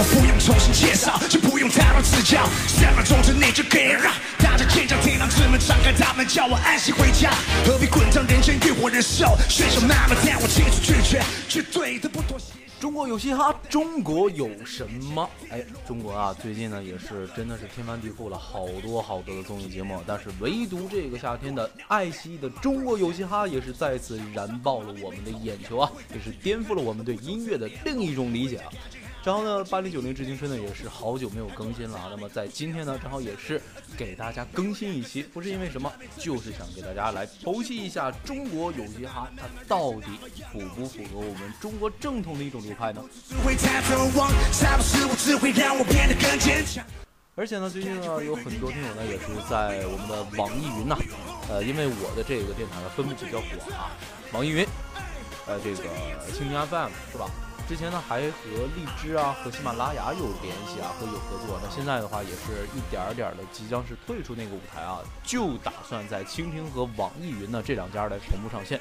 我不用重新介绍，就不用太多指教，三分钟之内就可以让大家见证天堂之门敞开，大门叫我安心回家。何必滚烫人间欲火人寿，选手慢慢但我清楚拒绝，绝对的不妥协。中国有嘻哈，中国有什么？哎，中国啊，最近呢也是真的是天翻地覆了，好多好多的综艺节目，但是唯独这个夏天的爱奇艺的中国有嘻哈也是再次燃爆了我们的眼球啊，也是颠覆了我们对音乐的另一种理解啊。然后呢，八零九零致青春呢也是好久没有更新了啊。那么在今天呢，正好也是给大家更新一期，不是因为什么，就是想给大家来剖析一下中国有嘻哈它到底符不符合我们中国正统的一种流派呢？而且呢，最近呢有很多听友呢也是在我们的网易云呐，呃，因为我的这个电台呢分布比较广啊，网易云，呃，这个蜻蜓 FM 是吧？之前呢还和荔枝啊和喜马拉雅有联系啊和有合作，那现在的话也是一点儿点儿的即将是退出那个舞台啊，就打算在蜻蜓和网易云呢这两家来同步上线。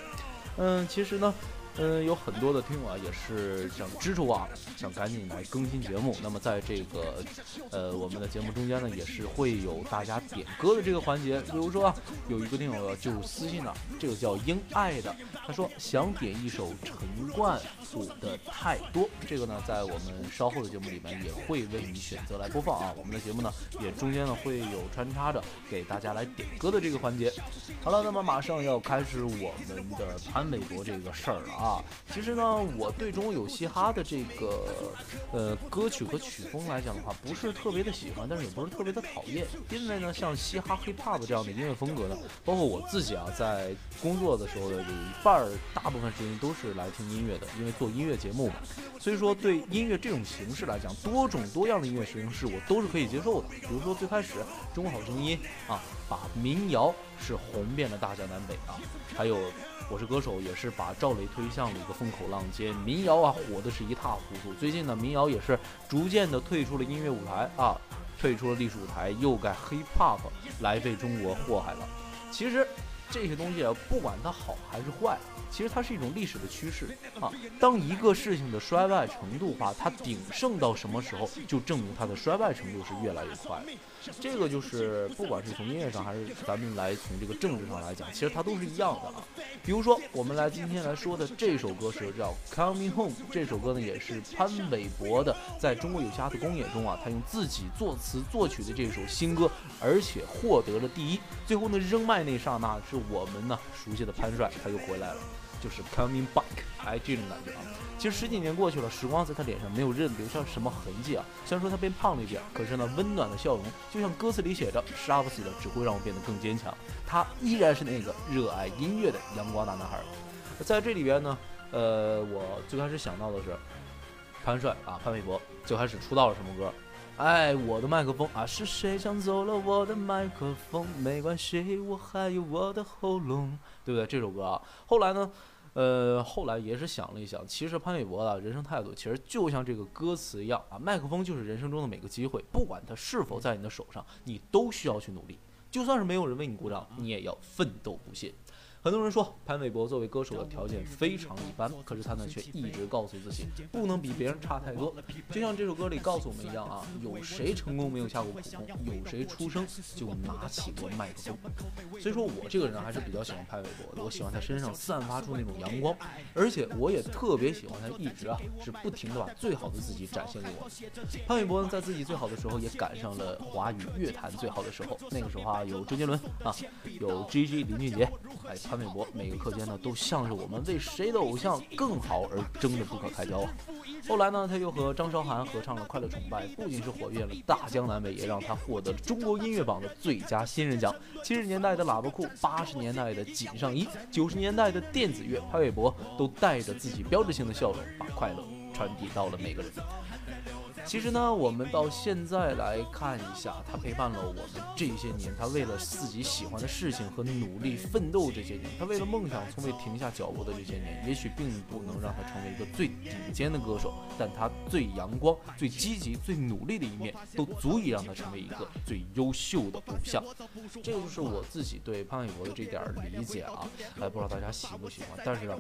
嗯，其实呢。嗯，有很多的听友啊，也是想支持我，啊，想赶紧来更新节目。那么在这个呃我们的节目中间呢，也是会有大家点歌的这个环节。比如说啊，有一个听友就私信了，这个叫英爱的，他说想点一首陈冠甫的《太多》。这个呢，在我们稍后的节目里面也会为你选择来播放啊。我们的节目呢，也中间呢会有穿插着给大家来点歌的这个环节。好了，那么马上要开始我们的潘玮柏这个事儿了啊。其实呢，我对中国有嘻哈的这个呃歌曲和曲风来讲的话，不是特别的喜欢，但是也不是特别的讨厌。因为呢，像嘻哈、hip hop 这样的音乐风格呢，包括我自己啊，在工作的时候的有一半儿，大部分时间都是来听音乐的，因为做音乐节目嘛。所以说，对音乐这种形式来讲，多种多样的音乐形式我都是可以接受的。比如说最开始《中国好声音》啊，把民谣是红遍了大江南北啊，还有。我是歌手，也是把赵雷推向了一个风口浪尖，民谣啊火的是一塌糊涂。最近呢，民谣也是逐渐的退出了音乐舞台啊，退出了历史舞台，又该 hip hop 来被中国祸害了。其实这些东西，不管它好还是坏。其实它是一种历史的趋势啊。当一个事情的衰败程度话，它鼎盛到什么时候，就证明它的衰败程度是越来越快。这个就是不管是从音乐上，还是咱们来从这个政治上来讲，其实它都是一样的啊。比如说，我们来今天来说的这首歌是叫《Coming Home》，这首歌呢也是潘玮柏的在中国有嘻哈的公演中啊，他用自己作词作曲的这首新歌，而且获得了第一。最后呢，扔麦那刹那，是我们呢熟悉的潘帅他又回来了。就是 coming back，哎，这种感觉啊。其实十几年过去了，时光在他脸上没有任留下什么痕迹啊。虽然说他变胖了一点，可是呢，温暖的笑容就像歌词里写着：“杀不死的，只会让我变得更坚强。”他依然是那个热爱音乐的阳光大男孩。在这里边呢，呃，我最开始想到的是潘帅啊，潘玮柏最开始出道了什么歌？哎，我的麦克风啊，是谁抢走了我的麦克风？没关系，我还有我的喉咙，对不对？这首歌啊，后来呢？呃，后来也是想了一想，其实潘玮柏的人生态度其实就像这个歌词一样啊，麦克风就是人生中的每个机会，不管它是否在你的手上，你都需要去努力，就算是没有人为你鼓掌，你也要奋斗不懈。很多人说潘玮柏作为歌手的条件非常一般，可是他呢却一直告诉自己不能比别人差太多。就像这首歌里告诉我们一样啊，有谁成功没有下过苦功？有谁出生就拿起过麦克风？所以说我这个人还是比较喜欢潘玮柏的，我喜欢他身上散发出那种阳光，而且我也特别喜欢他一直啊是不停的把最好的自己展现给我。潘玮柏呢在自己最好的时候也赶上了华语乐坛最好的时候，那个时候啊有周杰伦啊，有 G.G. 林俊杰，哎。潘玮柏每个课间呢，都像是我们为谁的偶像更好而争得不可开交啊。后来呢，他又和张韶涵合唱了《快乐崇拜》，不仅是火遍了大江南北，也让他获得了中国音乐榜的最佳新人奖。七十年代的喇叭裤，八十年代的紧上衣，九十年代的电子乐，潘玮柏都带着自己标志性的笑容，把快乐传递到了每个人。其实呢，我们到现在来看一下，他陪伴了我们这些年。他为了自己喜欢的事情和努力奋斗这些年，他为了梦想从未停下脚步的这些年，也许并不能让他成为一个最顶尖的歌手，但他最阳光、最积极、最努力的一面，都足以让他成为一个最优秀的偶像。这个就是我自己对潘玮柏的这点理解啊，哎，不知道大家喜不喜欢？但是呢，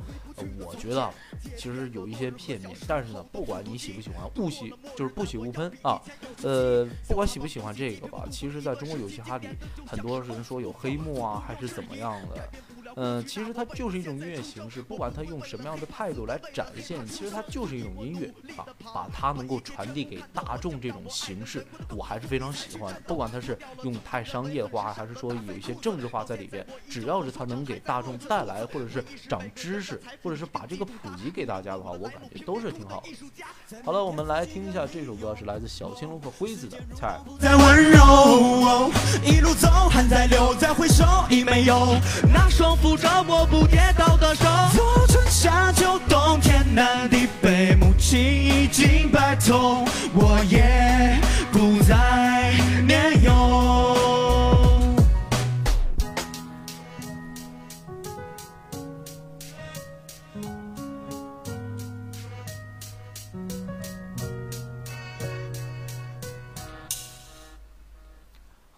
我觉得其实有一些片面。但是呢，不管你喜不喜欢，不喜就是。不喜勿喷啊。呃，不管喜不喜欢这个吧，其实在中国游戏哈里，很多人说有黑幕啊，还是怎么样的。嗯，其实它就是一种音乐形式，不管它用什么样的态度来展现，其实它就是一种音乐啊，把它能够传递给大众这种形式，我还是非常喜欢的。不管它是用太商业化，还是说有一些政治化在里边，只要是它能给大众带来，或者是长知识，或者是把这个普及给大家的话，我感觉都是挺好的。好了，我们来听一下这首歌，是来自小青龙和辉子的《菜》。在温柔，一路走，汗在流，再回首已没有那双。扶着我不跌倒的手，从春夏秋冬天南地北，母亲已经白头，我也不再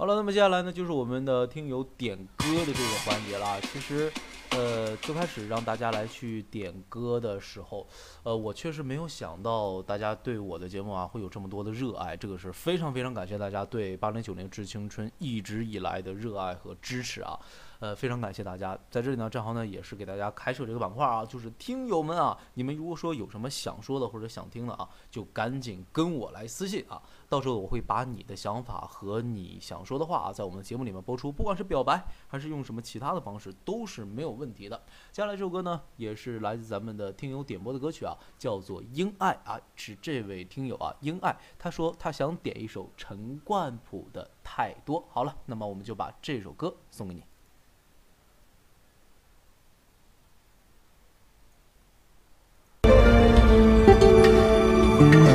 好了，那么接下来呢，就是我们的听友点歌的这个环节了。其实，呃，最开始让大家来去点歌的时候，呃，我确实没有想到大家对我的节目啊会有这么多的热爱，这个是非常非常感谢大家对八零九零致青春一直以来的热爱和支持啊。呃，非常感谢大家在这里呢，正好呢也是给大家开设这个板块啊，就是听友们啊，你们如果说有什么想说的或者想听的啊，就赶紧跟我来私信啊，到时候我会把你的想法和你想说的话啊，在我们的节目里面播出，不管是表白还是用什么其他的方式，都是没有问题的。接下来这首歌呢，也是来自咱们的听友点播的歌曲啊，叫做《英爱》啊，是这位听友啊，英爱，他说他想点一首陈冠蒲的《太多》。好了，那么我们就把这首歌送给你。Ooh.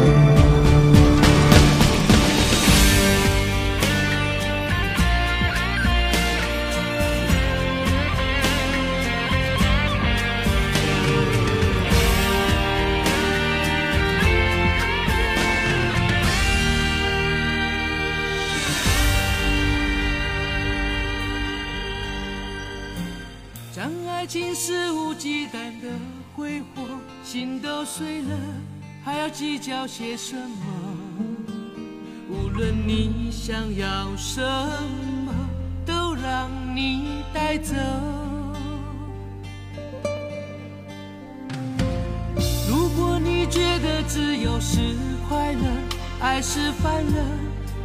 还要计较些什么？无论你想要什么，都让你带走。如果你觉得自由是快乐，爱是烦了，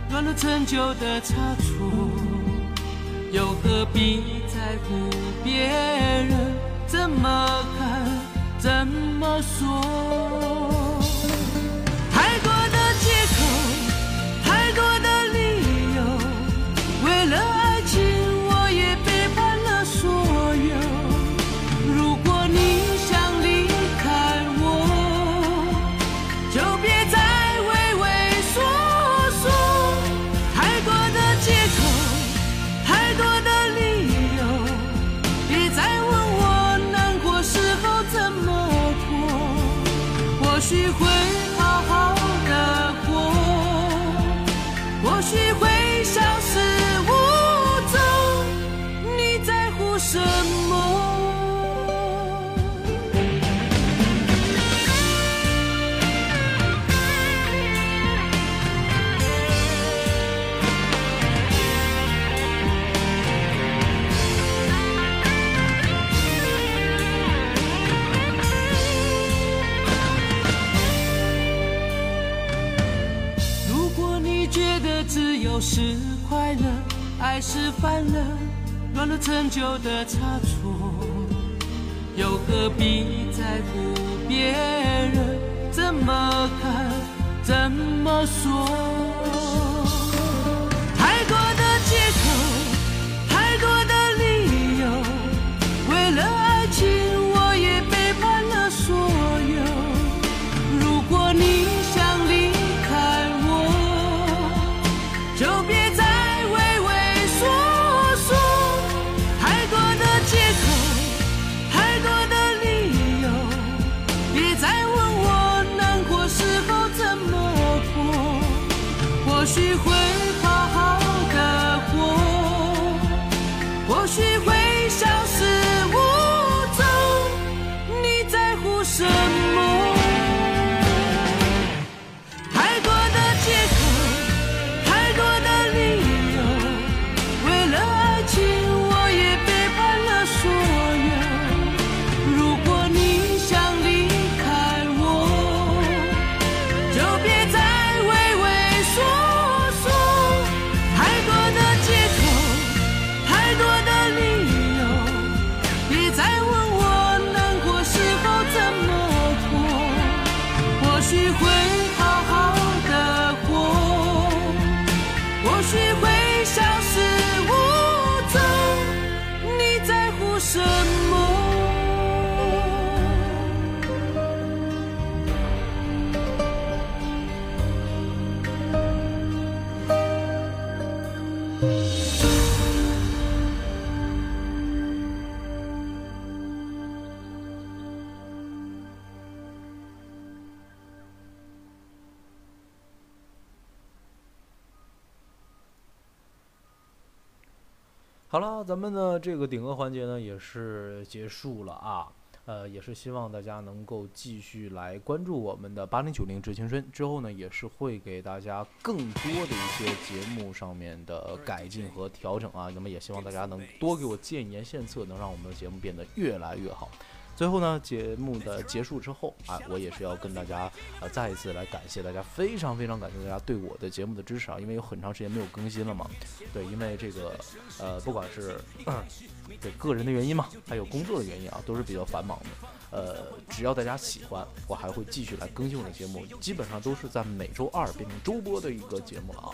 乱了陈旧的差错，又何必在乎别人怎么看、怎么说？会好好的过或许会自由是快乐，爱是犯了，乱了陈旧的差错，又何必在乎别人怎么看，怎么说？喜欢？去回。好了，咱们的这个顶额环节呢也是结束了啊。呃，也是希望大家能够继续来关注我们的八零九零致青春。之后呢，也是会给大家更多的一些节目上面的改进和调整啊。那么也希望大家能多给我建言献策，能让我们的节目变得越来越好。最后呢，节目的结束之后啊，我也是要跟大家呃再一次来感谢大家，非常非常感谢大家对我的节目的支持啊，因为有很长时间没有更新了嘛。对，因为这个呃，不管是 对个人的原因嘛，还有工作的原因啊，都是比较繁忙的。呃，只要大家喜欢，我还会继续来更新我的节目，基本上都是在每周二变成周播的一个节目了啊。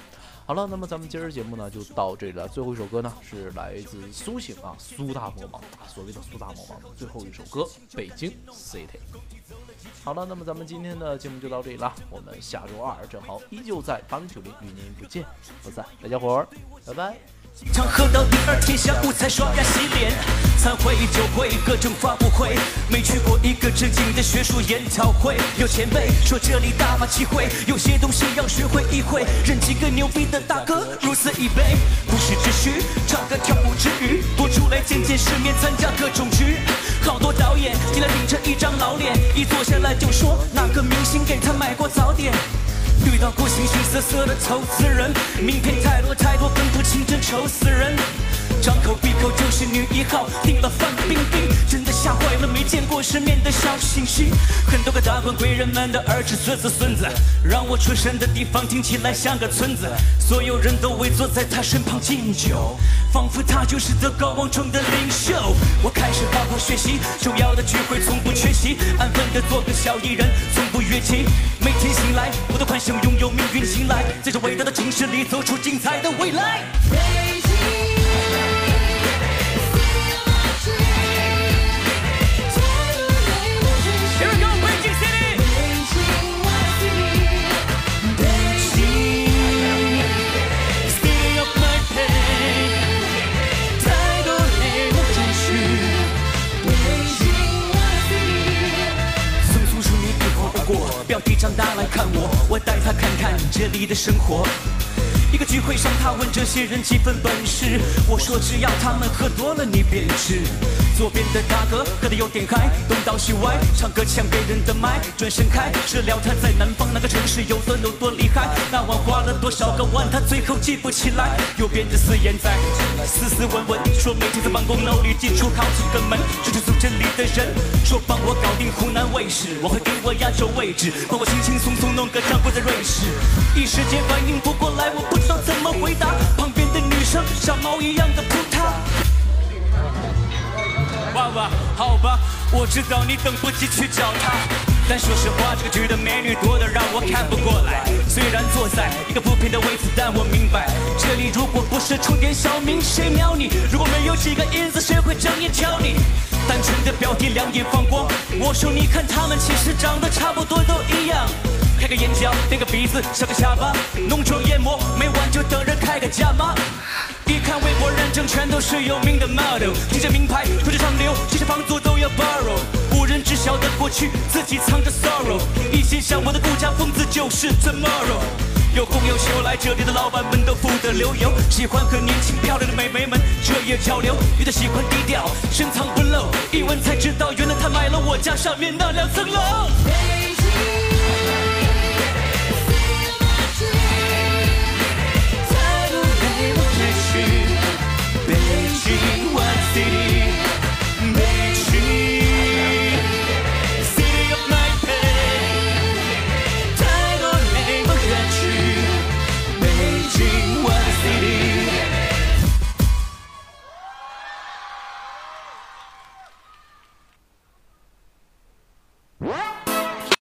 好了，那么咱们今儿节目呢就到这里了。最后一首歌呢是来自苏醒啊，苏大魔王，所谓的苏大魔王的最后一首歌《北京 City》。好了，那么咱们今天的节目就到这里了，我们下周二正好依旧在八零九零与您不见不散，大家伙儿，拜拜。经常喝到第二天下午才刷牙洗脸，参会酒会各种发布会，没去过一个正经的学术研讨会。有前辈说这里大把机会，有些东西要学会意会，认几个牛逼的大哥如此一杯。不是只需唱歌跳舞之余，多出来见见世面，参加各种局。好多导演进来顶着一张老脸，一坐下来就说哪个明星给他买过早点。遇到过形形色色的投资人，名片太多太多，分不清真丑死人。张口闭口就是女一号，听了范冰冰，真的吓坏了没见过世面的小星星。很多个达官贵人们的儿子孙子孙子，让我出生的地方听起来像个村子。所有人都围坐在他身旁敬酒，仿佛他就是德高望重的领袖。我开始好好学习，重要的聚会从不缺席，安分的做个小艺人，从不越级。天醒来，我都幻想拥有命运青睐，在这伟大的城市里走出精彩的未来。过，表弟长大来看我，我带他看看这里的生活。一个聚会上，他问这些人几分本事，我说只要他们喝多了你便知。左边的大哥喝得有点嗨，东倒西歪，唱歌抢别人的麦，转身开始聊他在南方那个城市有多有多厉害，那晚花了多少个万，他最后记不起来。右边的四眼仔斯斯文文，说每天在办公楼里进出好几个门，这是组织里的人说帮我搞定湖南卫视，我会给我压轴位置，帮我轻轻松松弄个掌柜在瑞士。一时间反应不过来，我不知道怎么回答，旁边的女生像猫一样的扑他。娃娃，好吧，我知道你等不及去找她，但说实话，这个局的美女多得让我看不过来。虽然坐在一个不平的位子，但我明白，这里如果不是充点小名，谁瞄你？如果没有几个银子，谁会正眼瞧你？单纯的表弟两眼放光，我说你看他们其实长得差不多都一样。眼角，垫个鼻子，小个下巴，浓妆艳抹，没完就等着开个价码。一看微博认证，全都是有名的 model，听着名牌，吹着上流，这些房租都要 borrow。无人知晓的过去，自己藏着 sorrow。一心向我的顾家疯子就是 tomorrow。有红有秀，来这里的老板们都富得流油，喜欢和年轻漂亮的美眉们彻夜交流。有的喜欢低调，深藏不露，一问才知道，原来他买了我家上面那两层楼。